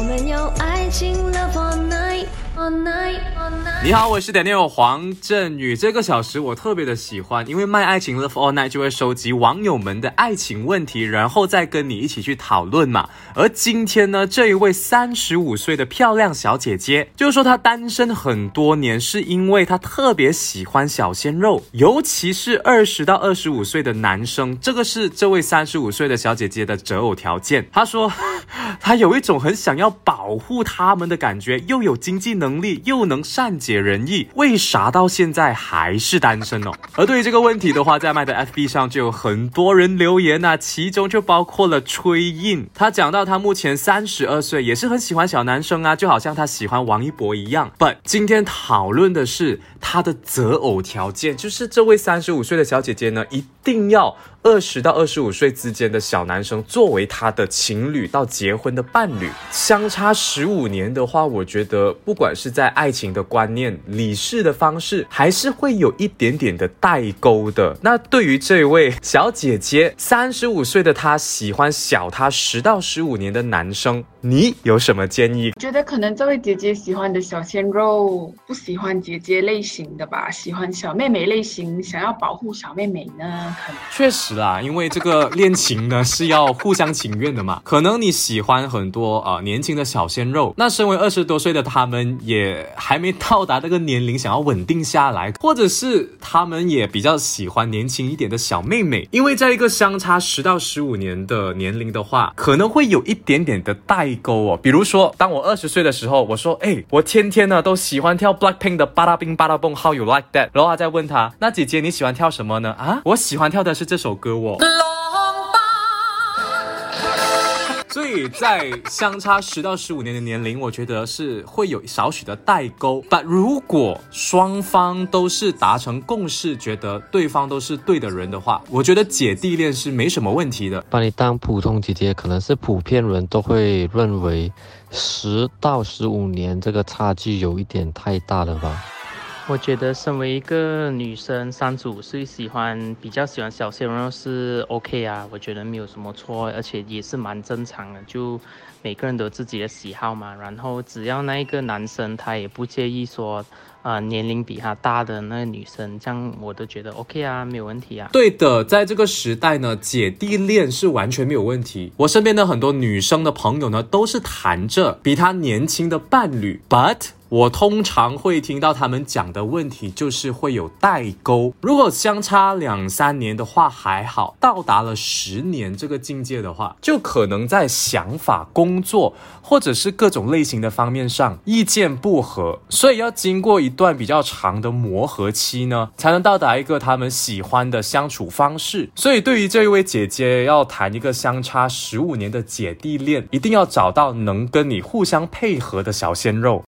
我们有爱情 love all night all night all night。你好，我是 Daniel 黄振宇。这个小时我特别的喜欢，因为卖爱情 Love All Night 就会收集网友们的爱情问题，然后再跟你一起去讨论嘛。而今天呢，这一位三十五岁的漂亮小姐姐，就说她单身很多年，是因为她特别喜欢小鲜肉，尤其是二十到二十五岁的男生。这个是这位三十五岁的小姐姐的择偶条件。她说，她有一种很想要保护他们的感觉，又有经济能力，又能善解解人意。为啥到现在还是单身哦？而对于这个问题的话，在麦的 FB 上就有很多人留言呐、其中就包括了崔印。他讲到他目前三十二岁，也是很喜欢小男生啊，就好像他喜欢王一博一样。But 今天讨论的是他的择偶条件，就是这位三十五岁的小姐姐呢，一定要二十到二十五岁之间的小男生作为他的情侣到结婚的伴侣。相差十五年的话，我觉得不管是在爱情的观念、理事的方式，还是会有一点点的代沟的。那对于这位小姐姐，三十五岁的她喜欢小她十到十五年的男生，你有什么建议？觉得可能这位姐姐喜欢的小鲜肉不喜欢姐姐类型的吧，喜欢小妹妹类型，想要保护小妹妹呢，可能。确实啦，因为这个恋情呢是要互相情愿的嘛。可能你喜欢很多呃年轻的小鲜肉，那身为二十多岁的他们也还没到达这个年龄，想要稳定下来，或者是他们也比较喜欢年轻一点的小妹妹。因为在一个相差十到十五年的年龄的话，可能会有一点点的代沟哦。比如说，当我二十岁的时候，我说，哎，我天天呢都喜欢跳 Blackpink 的巴拉冰巴拉蹦，How you like that？然后他再问他，那姐姐你喜欢跳什么呢？啊，我喜欢跳的是这首歌哦。所以在相差十到十五年的年龄，我觉得是会有少许的代沟。但如果双方都是达成共识，觉得对方都是对的人的话，我觉得姐弟恋是没什么问题的。把你当普通姐姐，可能是普遍人都会认为十到十五年这个差距有一点太大了吧？我觉得身为一个女生，三十五岁喜欢比较喜欢小鲜肉是 OK 啊，我觉得没有什么错，而且也是蛮正常的。就每个人都有自己的喜好嘛，然后只要那一个男生他也不介意说，啊、年龄比他大的那个女生，这样我都觉得 OK 啊，没有问题啊。对的，在这个时代呢，姐弟恋是完全没有问题。我身边的很多女生的朋友呢，都是谈着比她年轻的伴侣，but。我通常会听到他们讲的问题，就是会有代沟。如果相差两三年的话还好，到达了十年这个境界的话，就可能在想法、工作或者是各种类型的方面上意见不合，所以要经过一段比较长的磨合期呢，才能到达一个他们喜欢的相处方式。所以对于这一位姐姐要谈一个相差十五年的姐弟恋，一定要找到能跟你互相配合的小鲜肉。